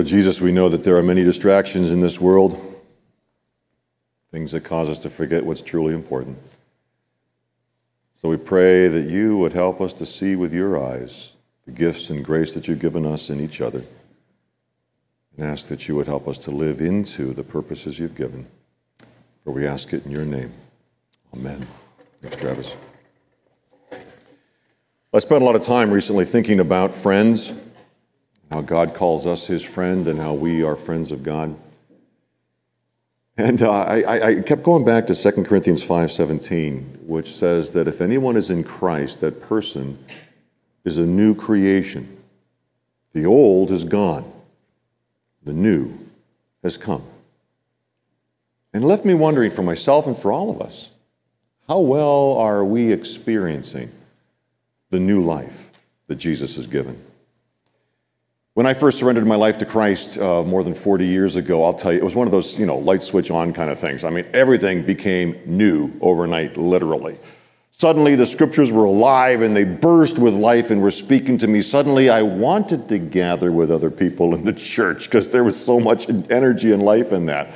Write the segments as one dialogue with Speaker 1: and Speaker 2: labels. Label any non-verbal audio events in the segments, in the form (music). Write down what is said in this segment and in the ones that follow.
Speaker 1: Lord Jesus, we know that there are many distractions in this world, things that cause us to forget what's truly important. So we pray that you would help us to see with your eyes the gifts and grace that you've given us in each other, and ask that you would help us to live into the purposes you've given. For we ask it in your name. Amen. Thanks, Travis. I spent a lot of time recently thinking about friends, how God calls us his friend, and how we are friends of God. And uh, I, I, kept going back to 2 Corinthians 5.17, which says that if anyone is in Christ, that person is a new creation. The old is gone. The new has come. And left me wondering for myself and for all of us, how well are we experiencing the new life that Jesus has given? When I first surrendered my life to Christ uh, more than 40 years ago, I'll tell you, it was one of those, you know, light switch on kind of things. I mean, everything became new overnight, literally. Suddenly, the scriptures were alive and they burst with life and were speaking to me. Suddenly, I wanted to gather with other people in the church because there was so much energy and life in that.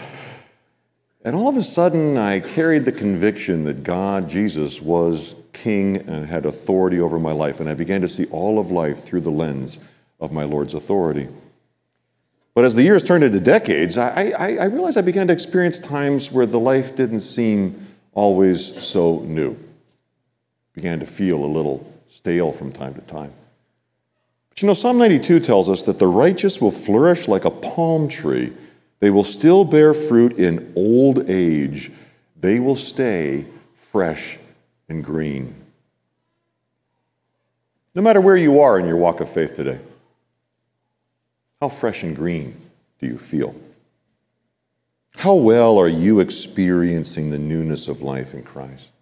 Speaker 1: And all of a sudden, I carried the conviction that God, Jesus, was king and had authority over my life. And I began to see all of life through the lens of my Lord's authority. But as the years turned into decades, I, I, I realized I began to experience times where the life didn't seem always so new. Began to feel a little stale from time to time. But you know, Psalm 92 tells us that the righteous will flourish like a palm tree. They will still bear fruit in old age. They will stay fresh and green. No matter where you are in your walk of faith today, how fresh and green do you feel? How well are you experiencing the newness of life in Christ?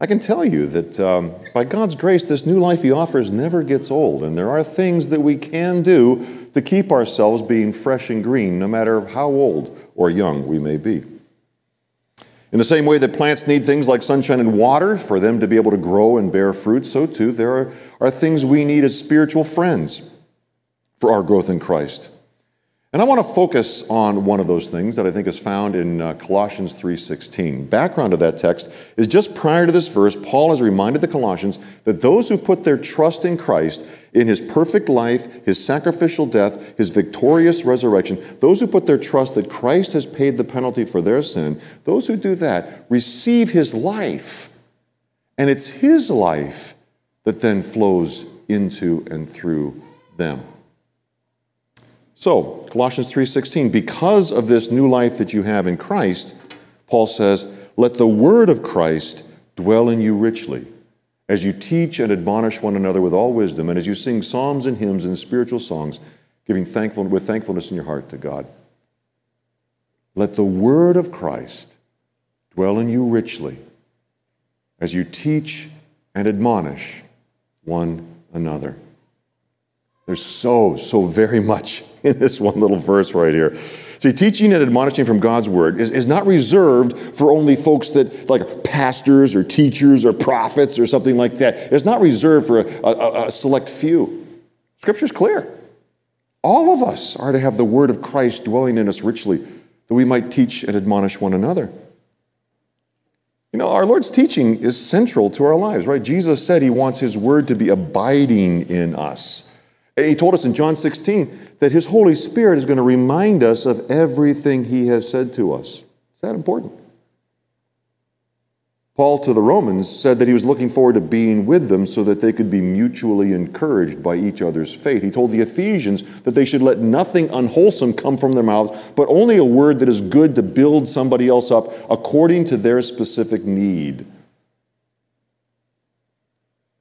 Speaker 1: I can tell you that um, by God's grace, this new life He offers never gets old, and there are things that we can do to keep ourselves being fresh and green, no matter how old or young we may be. In the same way that plants need things like sunshine and water for them to be able to grow and bear fruit, so too there are, are things we need as spiritual friends for our growth in Christ. And I want to focus on one of those things that I think is found in uh, Colossians 3:16. Background of that text is just prior to this verse, Paul has reminded the Colossians that those who put their trust in Christ, in his perfect life, his sacrificial death, his victorious resurrection, those who put their trust that Christ has paid the penalty for their sin, those who do that receive his life. And it's his life that then flows into and through them. So, Colossians 3:16, because of this new life that you have in Christ, Paul says, "Let the word of Christ dwell in you richly, as you teach and admonish one another with all wisdom, and as you sing psalms and hymns and spiritual songs, giving thankful with thankfulness in your heart to God." Let the word of Christ dwell in you richly, as you teach and admonish one another. There's so, so very much (laughs) in this one little verse right here. See, teaching and admonishing from God's word is, is not reserved for only folks that, like pastors or teachers or prophets or something like that. It's not reserved for a, a, a select few. Scripture's clear. All of us are to have the word of Christ dwelling in us richly, that we might teach and admonish one another. You know, our Lord's teaching is central to our lives, right? Jesus said he wants his word to be abiding in us. He told us in John 16 that His Holy Spirit is going to remind us of everything He has said to us. Is that important? Paul to the Romans said that he was looking forward to being with them so that they could be mutually encouraged by each other's faith. He told the Ephesians that they should let nothing unwholesome come from their mouths, but only a word that is good to build somebody else up according to their specific need.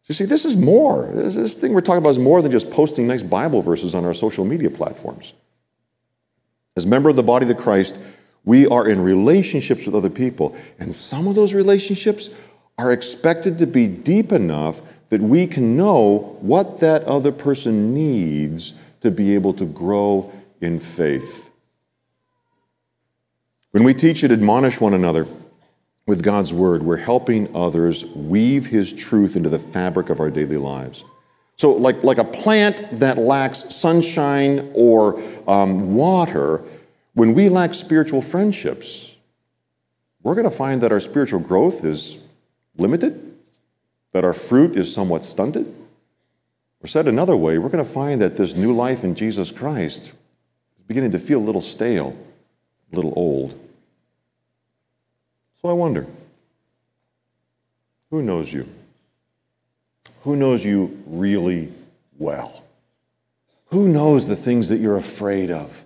Speaker 1: You see, this is more. This, this thing we're talking about is more than just posting nice Bible verses on our social media platforms. As member of the body of Christ, we are in relationships with other people, and some of those relationships are expected to be deep enough that we can know what that other person needs to be able to grow in faith. When we teach and admonish one another, with God's word, we're helping others weave His truth into the fabric of our daily lives. So, like, like a plant that lacks sunshine or um, water, when we lack spiritual friendships, we're going to find that our spiritual growth is limited, that our fruit is somewhat stunted. Or said another way, we're going to find that this new life in Jesus Christ is beginning to feel a little stale, a little old. So I wonder who knows you? Who knows you really well? Who knows the things that you're afraid of?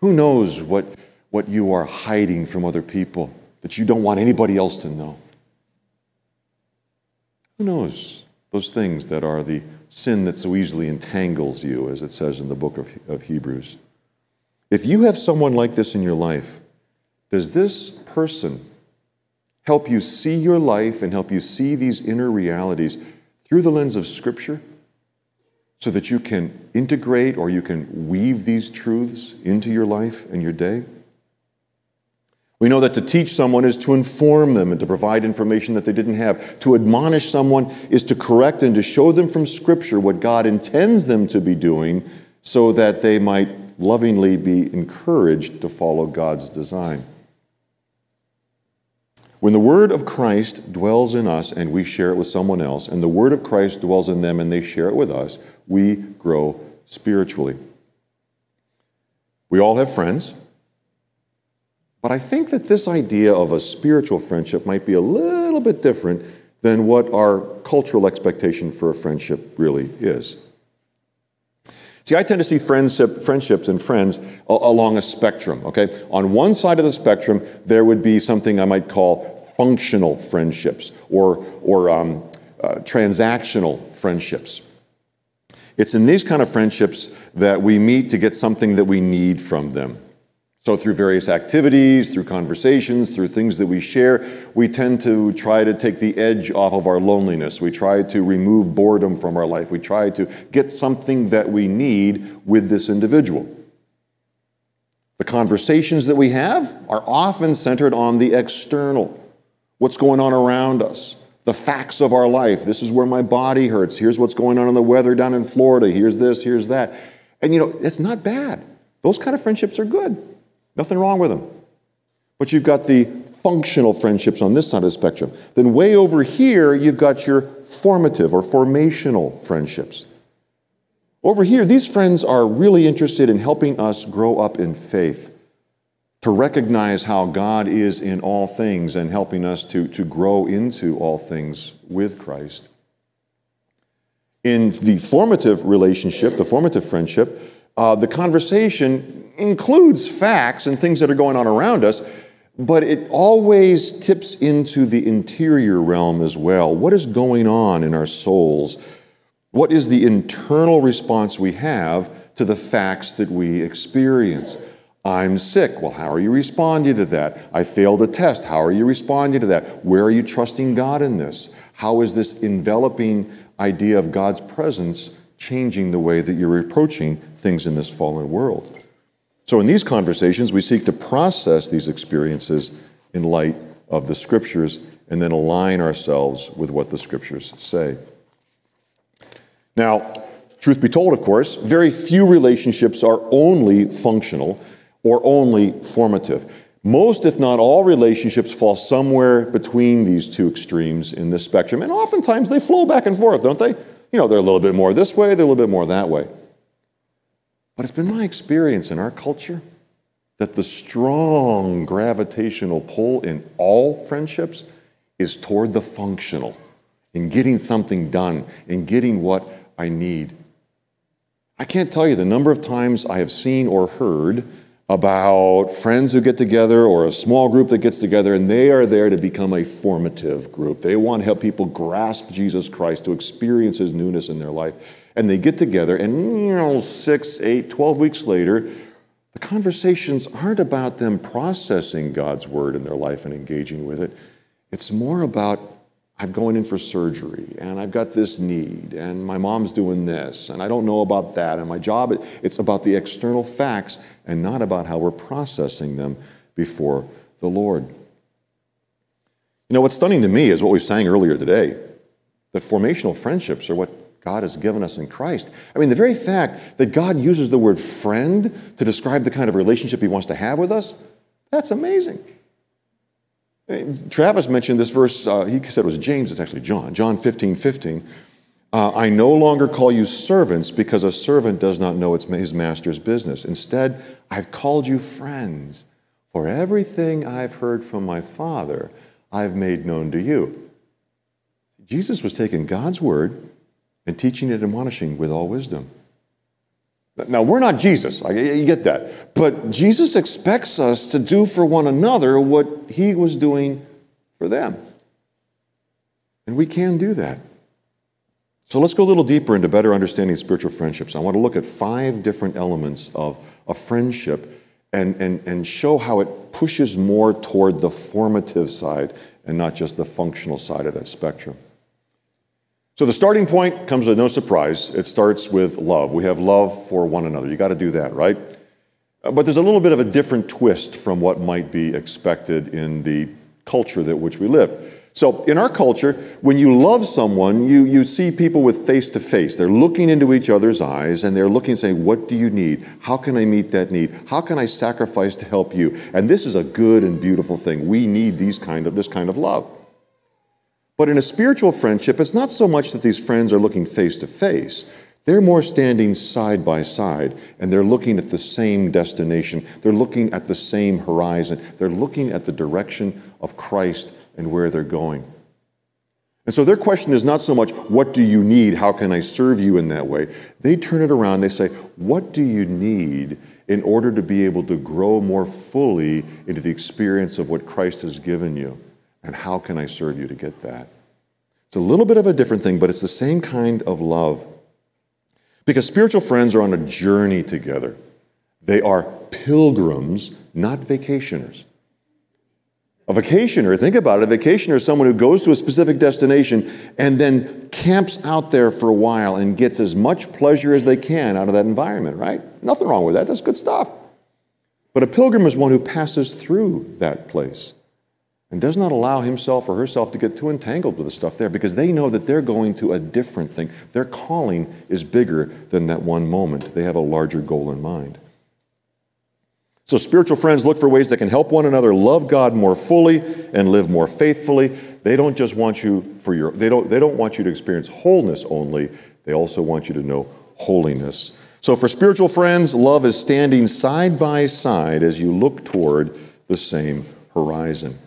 Speaker 1: Who knows what, what you are hiding from other people that you don't want anybody else to know? Who knows those things that are the sin that so easily entangles you, as it says in the book of, of Hebrews? If you have someone like this in your life, does this person help you see your life and help you see these inner realities through the lens of Scripture so that you can integrate or you can weave these truths into your life and your day? We know that to teach someone is to inform them and to provide information that they didn't have. To admonish someone is to correct and to show them from Scripture what God intends them to be doing so that they might lovingly be encouraged to follow God's design. When the Word of Christ dwells in us and we share it with someone else, and the Word of Christ dwells in them and they share it with us, we grow spiritually. We all have friends, but I think that this idea of a spiritual friendship might be a little bit different than what our cultural expectation for a friendship really is. See, I tend to see friendship, friendships and friends along a spectrum, okay? On one side of the spectrum, there would be something I might call functional friendships or, or um, uh, transactional friendships. It's in these kind of friendships that we meet to get something that we need from them. So, through various activities, through conversations, through things that we share, we tend to try to take the edge off of our loneliness. We try to remove boredom from our life. We try to get something that we need with this individual. The conversations that we have are often centered on the external what's going on around us, the facts of our life. This is where my body hurts. Here's what's going on in the weather down in Florida. Here's this, here's that. And you know, it's not bad. Those kind of friendships are good. Nothing wrong with them. But you've got the functional friendships on this side of the spectrum. Then, way over here, you've got your formative or formational friendships. Over here, these friends are really interested in helping us grow up in faith to recognize how God is in all things and helping us to, to grow into all things with Christ. In the formative relationship, the formative friendship, uh, the conversation includes facts and things that are going on around us, but it always tips into the interior realm as well. What is going on in our souls? What is the internal response we have to the facts that we experience? I'm sick. Well, how are you responding to that? I failed a test. How are you responding to that? Where are you trusting God in this? How is this enveloping idea of God's presence changing the way that you're approaching things in this fallen world? So, in these conversations, we seek to process these experiences in light of the scriptures and then align ourselves with what the scriptures say. Now, truth be told, of course, very few relationships are only functional or only formative. Most, if not all, relationships fall somewhere between these two extremes in this spectrum, and oftentimes they flow back and forth, don't they? You know, they're a little bit more this way, they're a little bit more that way. But it's been my experience in our culture that the strong gravitational pull in all friendships is toward the functional, in getting something done, in getting what I need. I can't tell you the number of times I have seen or heard about friends who get together or a small group that gets together, and they are there to become a formative group. They want to help people grasp Jesus Christ, to experience his newness in their life. And they get together, and you know, six, eight, twelve weeks later, the conversations aren't about them processing God's word in their life and engaging with it. It's more about I'm going in for surgery and I've got this need and my mom's doing this and I don't know about that and my job it's about the external facts and not about how we're processing them before the Lord. You know what's stunning to me is what we sang earlier today that formational friendships are what God has given us in Christ. I mean, the very fact that God uses the word friend to describe the kind of relationship he wants to have with us, that's amazing. Travis mentioned this verse, uh, he said it was James, it's actually John, John 15, 15. Uh, I no longer call you servants because a servant does not know it's his master's business. Instead, I've called you friends, for everything I've heard from my Father, I've made known to you. Jesus was taking God's word and teaching and admonishing with all wisdom. Now, we're not Jesus, you get that. But Jesus expects us to do for one another what he was doing for them. And we can do that. So let's go a little deeper into better understanding spiritual friendships. I want to look at five different elements of a friendship and, and, and show how it pushes more toward the formative side and not just the functional side of that spectrum. So the starting point comes with no surprise. It starts with love. We have love for one another. You got to do that, right? Uh, but there's a little bit of a different twist from what might be expected in the culture that which we live. So in our culture, when you love someone, you, you see people with face to face. They're looking into each other's eyes and they're looking saying, What do you need? How can I meet that need? How can I sacrifice to help you? And this is a good and beautiful thing. We need these kind of this kind of love. But in a spiritual friendship, it's not so much that these friends are looking face to face. They're more standing side by side and they're looking at the same destination. They're looking at the same horizon. They're looking at the direction of Christ and where they're going. And so their question is not so much, what do you need? How can I serve you in that way? They turn it around. They say, what do you need in order to be able to grow more fully into the experience of what Christ has given you? And how can I serve you to get that? It's a little bit of a different thing, but it's the same kind of love. Because spiritual friends are on a journey together. They are pilgrims, not vacationers. A vacationer, think about it, a vacationer is someone who goes to a specific destination and then camps out there for a while and gets as much pleasure as they can out of that environment, right? Nothing wrong with that, that's good stuff. But a pilgrim is one who passes through that place and does not allow himself or herself to get too entangled with the stuff there because they know that they're going to a different thing. Their calling is bigger than that one moment, they have a larger goal in mind. So, spiritual friends look for ways that can help one another love God more fully and live more faithfully. They don't just want you for your, they don't, they don't want you to experience wholeness only, they also want you to know holiness. So, for spiritual friends, love is standing side by side as you look toward the same horizon.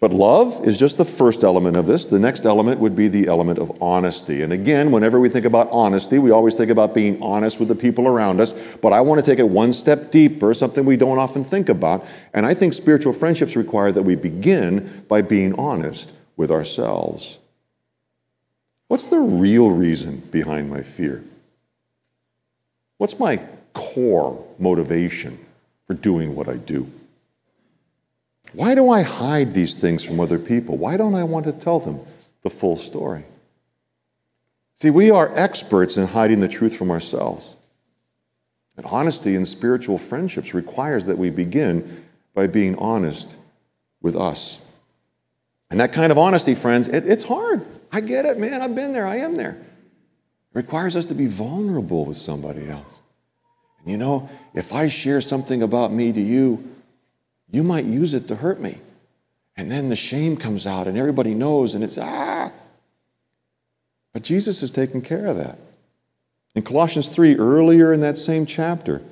Speaker 1: But love is just the first element of this. The next element would be the element of honesty. And again, whenever we think about honesty, we always think about being honest with the people around us. But I want to take it one step deeper, something we don't often think about. And I think spiritual friendships require that we begin by being honest with ourselves. What's the real reason behind my fear? What's my core motivation for doing what I do? Why do I hide these things from other people? Why don't I want to tell them the full story? See, we are experts in hiding the truth from ourselves. And honesty in spiritual friendships requires that we begin by being honest with us. And that kind of honesty, friends, it, it's hard. I get it, man. I've been there. I am there. It requires us to be vulnerable with somebody else. And you know, if I share something about me to you, you might use it to hurt me. And then the shame comes out and everybody knows and it's, ah. But Jesus has taken care of that. In Colossians 3, earlier in that same chapter,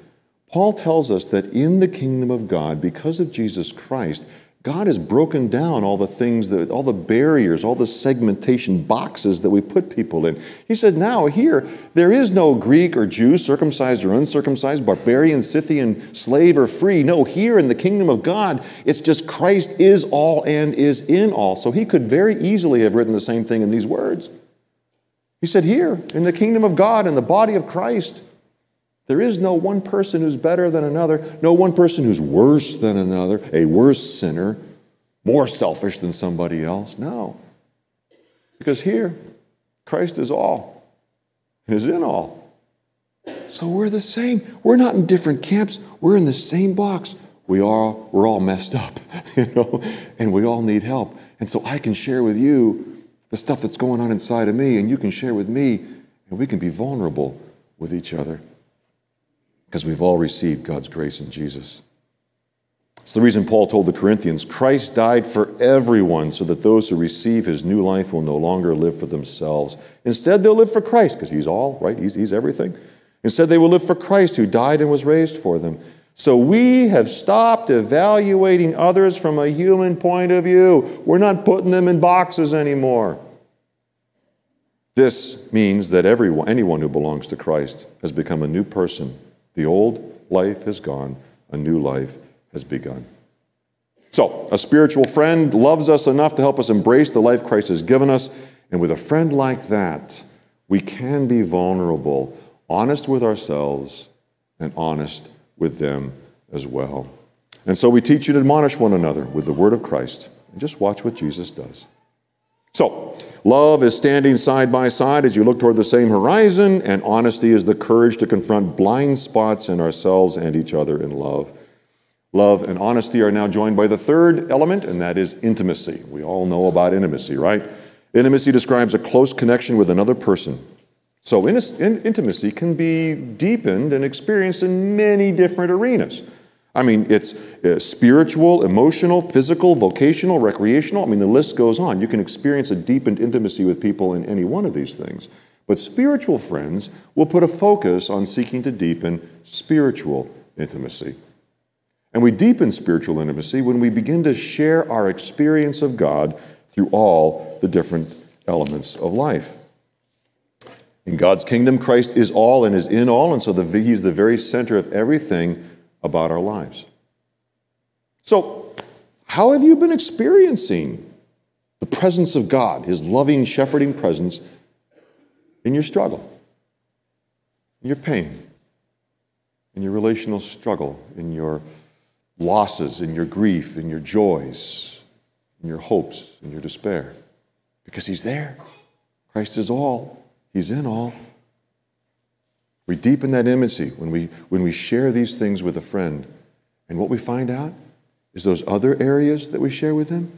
Speaker 1: Paul tells us that in the kingdom of God, because of Jesus Christ, God has broken down all the things that, all the barriers, all the segmentation boxes that we put people in. He said, now here, there is no Greek or Jew, circumcised or uncircumcised, barbarian, Scythian, slave or free. No, here in the kingdom of God, it's just Christ is all and is in all. So he could very easily have written the same thing in these words. He said, here, in the kingdom of God, in the body of Christ, there is no one person who's better than another, no one person who's worse than another, a worse sinner, more selfish than somebody else. No. Because here, Christ is all, is in all. So we're the same. We're not in different camps. We're in the same box. We are we're all messed up, (laughs) you know, and we all need help. And so I can share with you the stuff that's going on inside of me, and you can share with me And we can be vulnerable with each other because we've all received God's grace in Jesus. It's the reason Paul told the Corinthians Christ died for everyone so that those who receive his new life will no longer live for themselves. Instead, they'll live for Christ because he's all, right? He's, he's everything. Instead, they will live for Christ who died and was raised for them. So we have stopped evaluating others from a human point of view. We're not putting them in boxes anymore. This means that everyone, anyone who belongs to Christ has become a new person. The old life has gone, a new life has begun. So, a spiritual friend loves us enough to help us embrace the life Christ has given us. And with a friend like that, we can be vulnerable, honest with ourselves, and honest with them as well. And so we teach you to admonish one another with the word of Christ. And just watch what Jesus does. So, love is standing side by side as you look toward the same horizon, and honesty is the courage to confront blind spots in ourselves and each other in love. Love and honesty are now joined by the third element, and that is intimacy. We all know about intimacy, right? Intimacy describes a close connection with another person. So, in, in, intimacy can be deepened and experienced in many different arenas. I mean, it's uh, spiritual, emotional, physical, vocational, recreational. I mean, the list goes on. You can experience a deepened intimacy with people in any one of these things. But spiritual friends will put a focus on seeking to deepen spiritual intimacy. And we deepen spiritual intimacy when we begin to share our experience of God through all the different elements of life. In God's kingdom, Christ is all and is in all, and so the, He's the very center of everything about our lives. So, how have you been experiencing the presence of God, His loving, shepherding presence in your struggle, in your pain, in your relational struggle, in your losses, in your grief, in your joys, in your hopes, in your despair. Because He's there. Christ is all, He's in all. We deepen that intimacy when we, when we share these things with a friend. And what we find out is those other areas that we share with Him,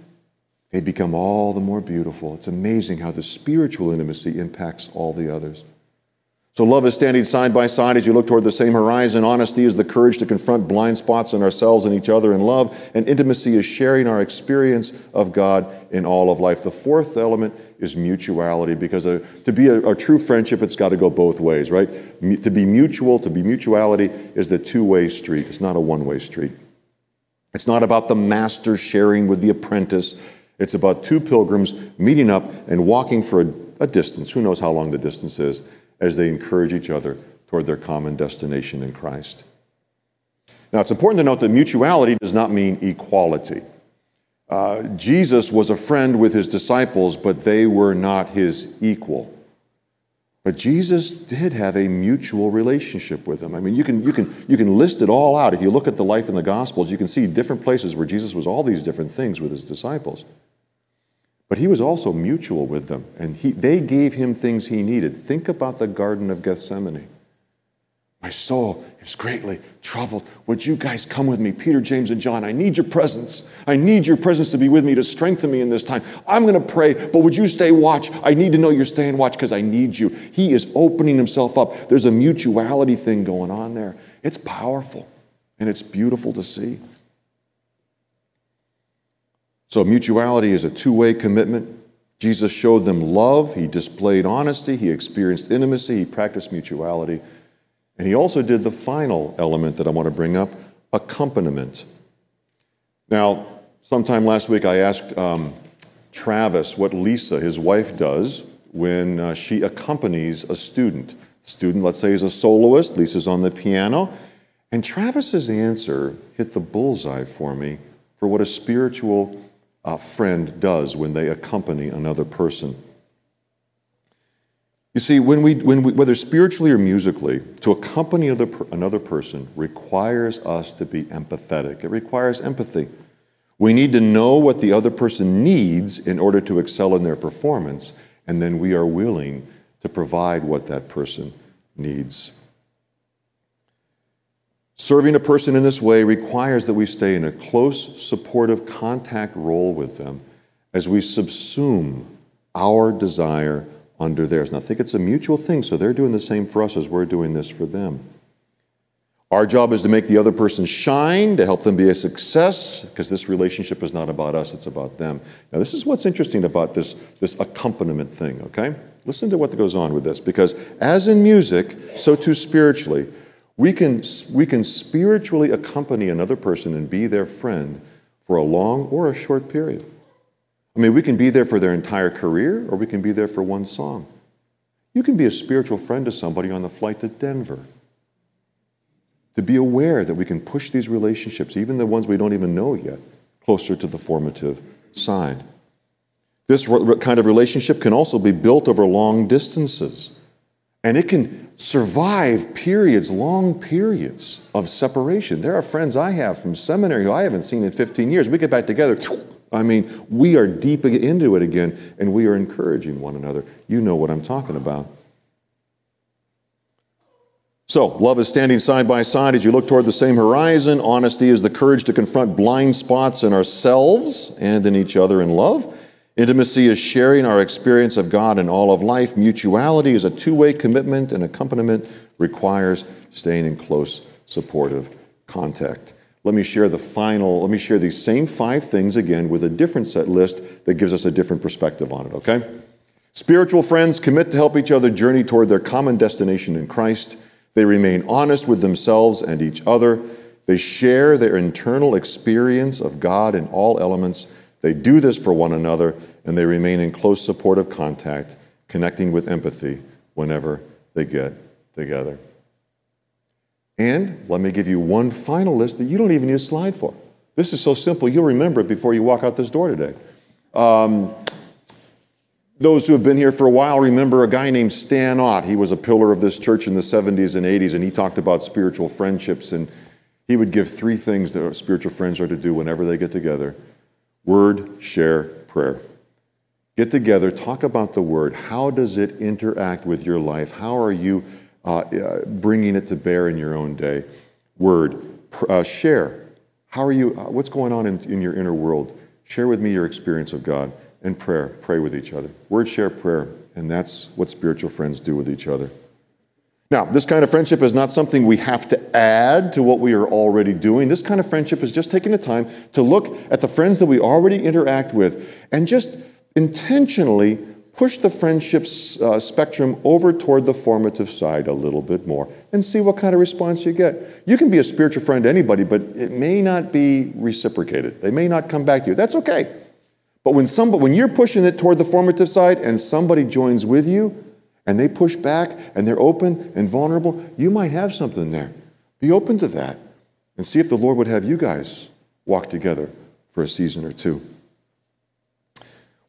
Speaker 1: they become all the more beautiful. It's amazing how the spiritual intimacy impacts all the others. So, love is standing side by side as you look toward the same horizon. Honesty is the courage to confront blind spots in ourselves and each other in love. And intimacy is sharing our experience of God in all of life. The fourth element is mutuality because a, to be a, a, true friendship, it's got to go both ways, right? to be mutual, to be mutuality is the two way street, it's not a one way street. It's not about the master sharing with the apprentice. It's about two pilgrims meeting up and walking for a, a distance. Who knows how long the distance is? as they encourage each other toward their common destination in Christ. Now, it's important to note that mutuality does not mean equality. Uh, Jesus was a friend with his disciples, but they were not his equal. But Jesus did have a mutual relationship with them. I mean, you can, you, can, you can list it all out. If you look at the life in the Gospels, you can see different places where Jesus was all these different things with his disciples. But he was also mutual with them, and he, they gave him things he needed. Think about the Garden of Gethsemane. My soul is greatly troubled. Would you guys come with me, Peter, James, and John? I need your presence. I need your presence to be with me, to strengthen me in this time. I'm going to pray, but would you stay watch? I need to know you're staying watch because I need you. He is opening himself up. There's a mutuality thing going on there. It's powerful, and it's beautiful to see. So, mutuality is a two way commitment. Jesus showed them love, he displayed honesty, he experienced intimacy, he practiced mutuality. And he also did the final element that I want to bring up accompaniment. Now, sometime last week I asked um, Travis what Lisa, his wife, does when uh, she accompanies a student. student, let's say, is a soloist, Lisa's on the piano. And Travis's answer hit the bullseye for me for what a spiritual a friend does when they accompany another person. You see, when we, when we, whether spiritually or musically, to accompany another, another person requires us to be empathetic. It requires empathy. We need to know what the other person needs in order to excel in their performance, and then we are willing to provide what that person needs. Serving a person in this way requires that we stay in a close, supportive contact role with them as we subsume our desire under theirs. And I think it's a mutual thing, so they're doing the same for us as we're doing this for them. Our job is to make the other person shine, to help them be a success, because this relationship is not about us, it's about them. Now, this is what's interesting about this, this accompaniment thing, okay? Listen to what goes on with this, because as in music, so too spiritually, we can, we can spiritually accompany another person and be their friend for a long or a short period. I mean, we can be there for their entire career, or we can be there for one song. You can be a spiritual friend to somebody on the flight to Denver to be aware that we can push these relationships, even the ones we don't even know yet, closer to the formative side. This kind of relationship can also be built over long distances, and it can survive periods, long periods of separation. There are friends I have from seminary who I haven't seen in 15 years. We get back together. I mean, we are deep into it again, and we are encouraging one another. You know what I'm talking about. So, love is standing side by side as you look toward the same horizon. Honesty is the courage to confront blind spots in ourselves and in each other in love. Intimacy is sharing our experience of God and all of life. Mutuality is a two way commitment, and accompaniment requires staying in close, supportive contact. Let me share the final, let me share these same five things again with a different set list that gives us a different perspective on it, okay? Spiritual friends commit to help each other journey toward their common destination in Christ. They remain honest with themselves and each other. They share their internal experience of God in all elements. They do this for one another, and they remain in close supportive contact, connecting with empathy whenever they get together. And let me give you one final list that you don't even need a slide for. This is so simple, you'll remember it before you walk out this door today. Um, those who have been here for a while remember a guy named Stan Ott. He was a pillar of this church in the 70s and 80s, and he talked about spiritual friendships. And he would give three things that spiritual friends are to do whenever they get together word, share, prayer. Get together, talk about the word. How does it interact with your life? How are you uh, uh, bringing it to bear in your own day? Word, uh, share. How are you? Uh, what's going on in, in your inner world? Share with me your experience of God and prayer. Pray with each other. Word share prayer, and that's what spiritual friends do with each other. Now, this kind of friendship is not something we have to add to what we are already doing. This kind of friendship is just taking the time to look at the friends that we already interact with and just intentionally push the friendship uh, spectrum over toward the formative side a little bit more and see what kind of response you get. You can be a spiritual friend to anybody, but it may not be reciprocated. They may not come back to you. That's okay. But when, somebody, when you're pushing it toward the formative side and somebody joins with you and they push back and they're open and vulnerable, you might have something there. Be open to that and see if the Lord would have you guys walk together for a season or two.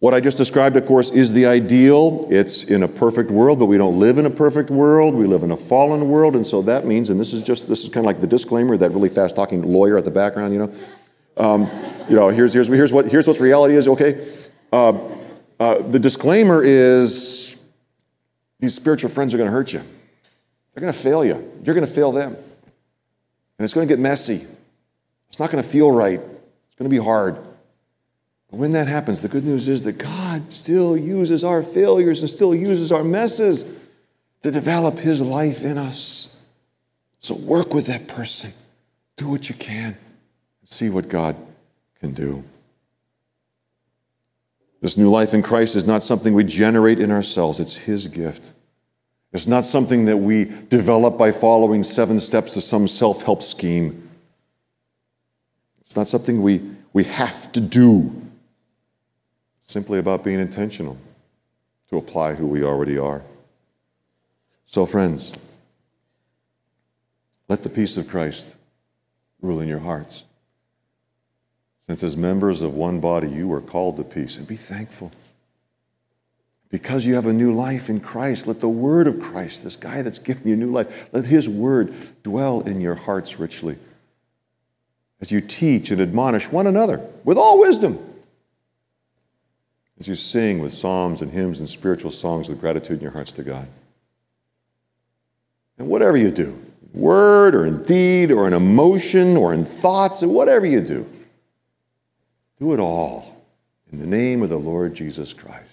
Speaker 1: What I just described, of course, is the ideal. It's in a perfect world, but we don't live in a perfect world. We live in a fallen world, and so that means, and this is just this is kind of like the disclaimer, that really fast talking lawyer at the background, you know. Um, you know, here's, here's, here's, what, here's what reality is, okay? Uh, uh, the disclaimer is these spiritual friends are going to hurt you. They're going to fail you. You're going to fail them. And it's going to get messy. It's not going to feel right. It's going to be hard. But when that happens, the good news is that God still uses our failures and still uses our messes to develop His life in us. So work with that person. Do what you can see what God can do. This new life in Christ is not something we generate in ourselves, it's His gift. It's not something that we develop by following seven steps to some self help scheme. It's not something we, we have to do. Simply about being intentional to apply who we already are. So, friends, let the peace of Christ rule in your hearts. Since as members of one body, you are called to peace, and be thankful. Because you have a new life in Christ, let the word of Christ, this guy that's given you a new life, let his word dwell in your hearts richly as you teach and admonish one another with all wisdom. As you sing with psalms and hymns and spiritual songs with gratitude in your hearts to God. And whatever you do, word or in deed or in emotion or in thoughts, and whatever you do, do it all in the name of the Lord Jesus Christ,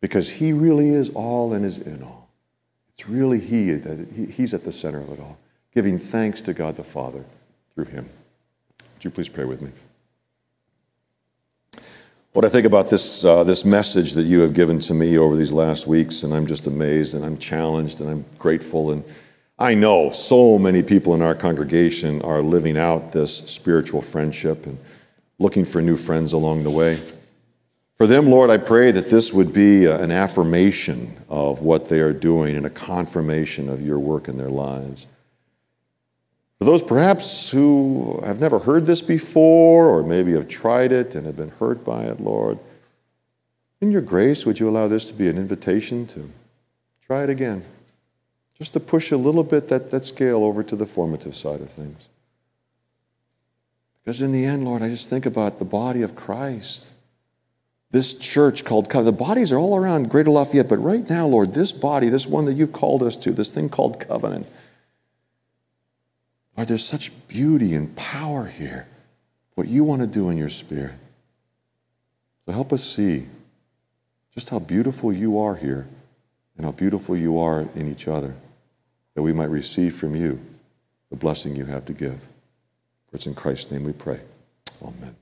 Speaker 1: because He really is all and is in all. It's really He that He's at the center of it all, giving thanks to God the Father through Him. Would you please pray with me? What I think about this, uh, this message that you have given to me over these last weeks, and I'm just amazed and I'm challenged and I'm grateful. And I know so many people in our congregation are living out this spiritual friendship and looking for new friends along the way. For them, Lord, I pray that this would be an affirmation of what they are doing and a confirmation of your work in their lives. For those perhaps who have never heard this before, or maybe have tried it and have been hurt by it, Lord, in your grace, would you allow this to be an invitation to try it again? Just to push a little bit that, that scale over to the formative side of things. Because in the end, Lord, I just think about the body of Christ this church called covenant. The bodies are all around Greater Lafayette, but right now, Lord, this body, this one that you've called us to, this thing called covenant, Lord, there's such beauty and power here. What you want to do in your spirit. So help us see just how beautiful you are here and how beautiful you are in each other, that we might receive from you the blessing you have to give. For it's in Christ's name we pray. Amen.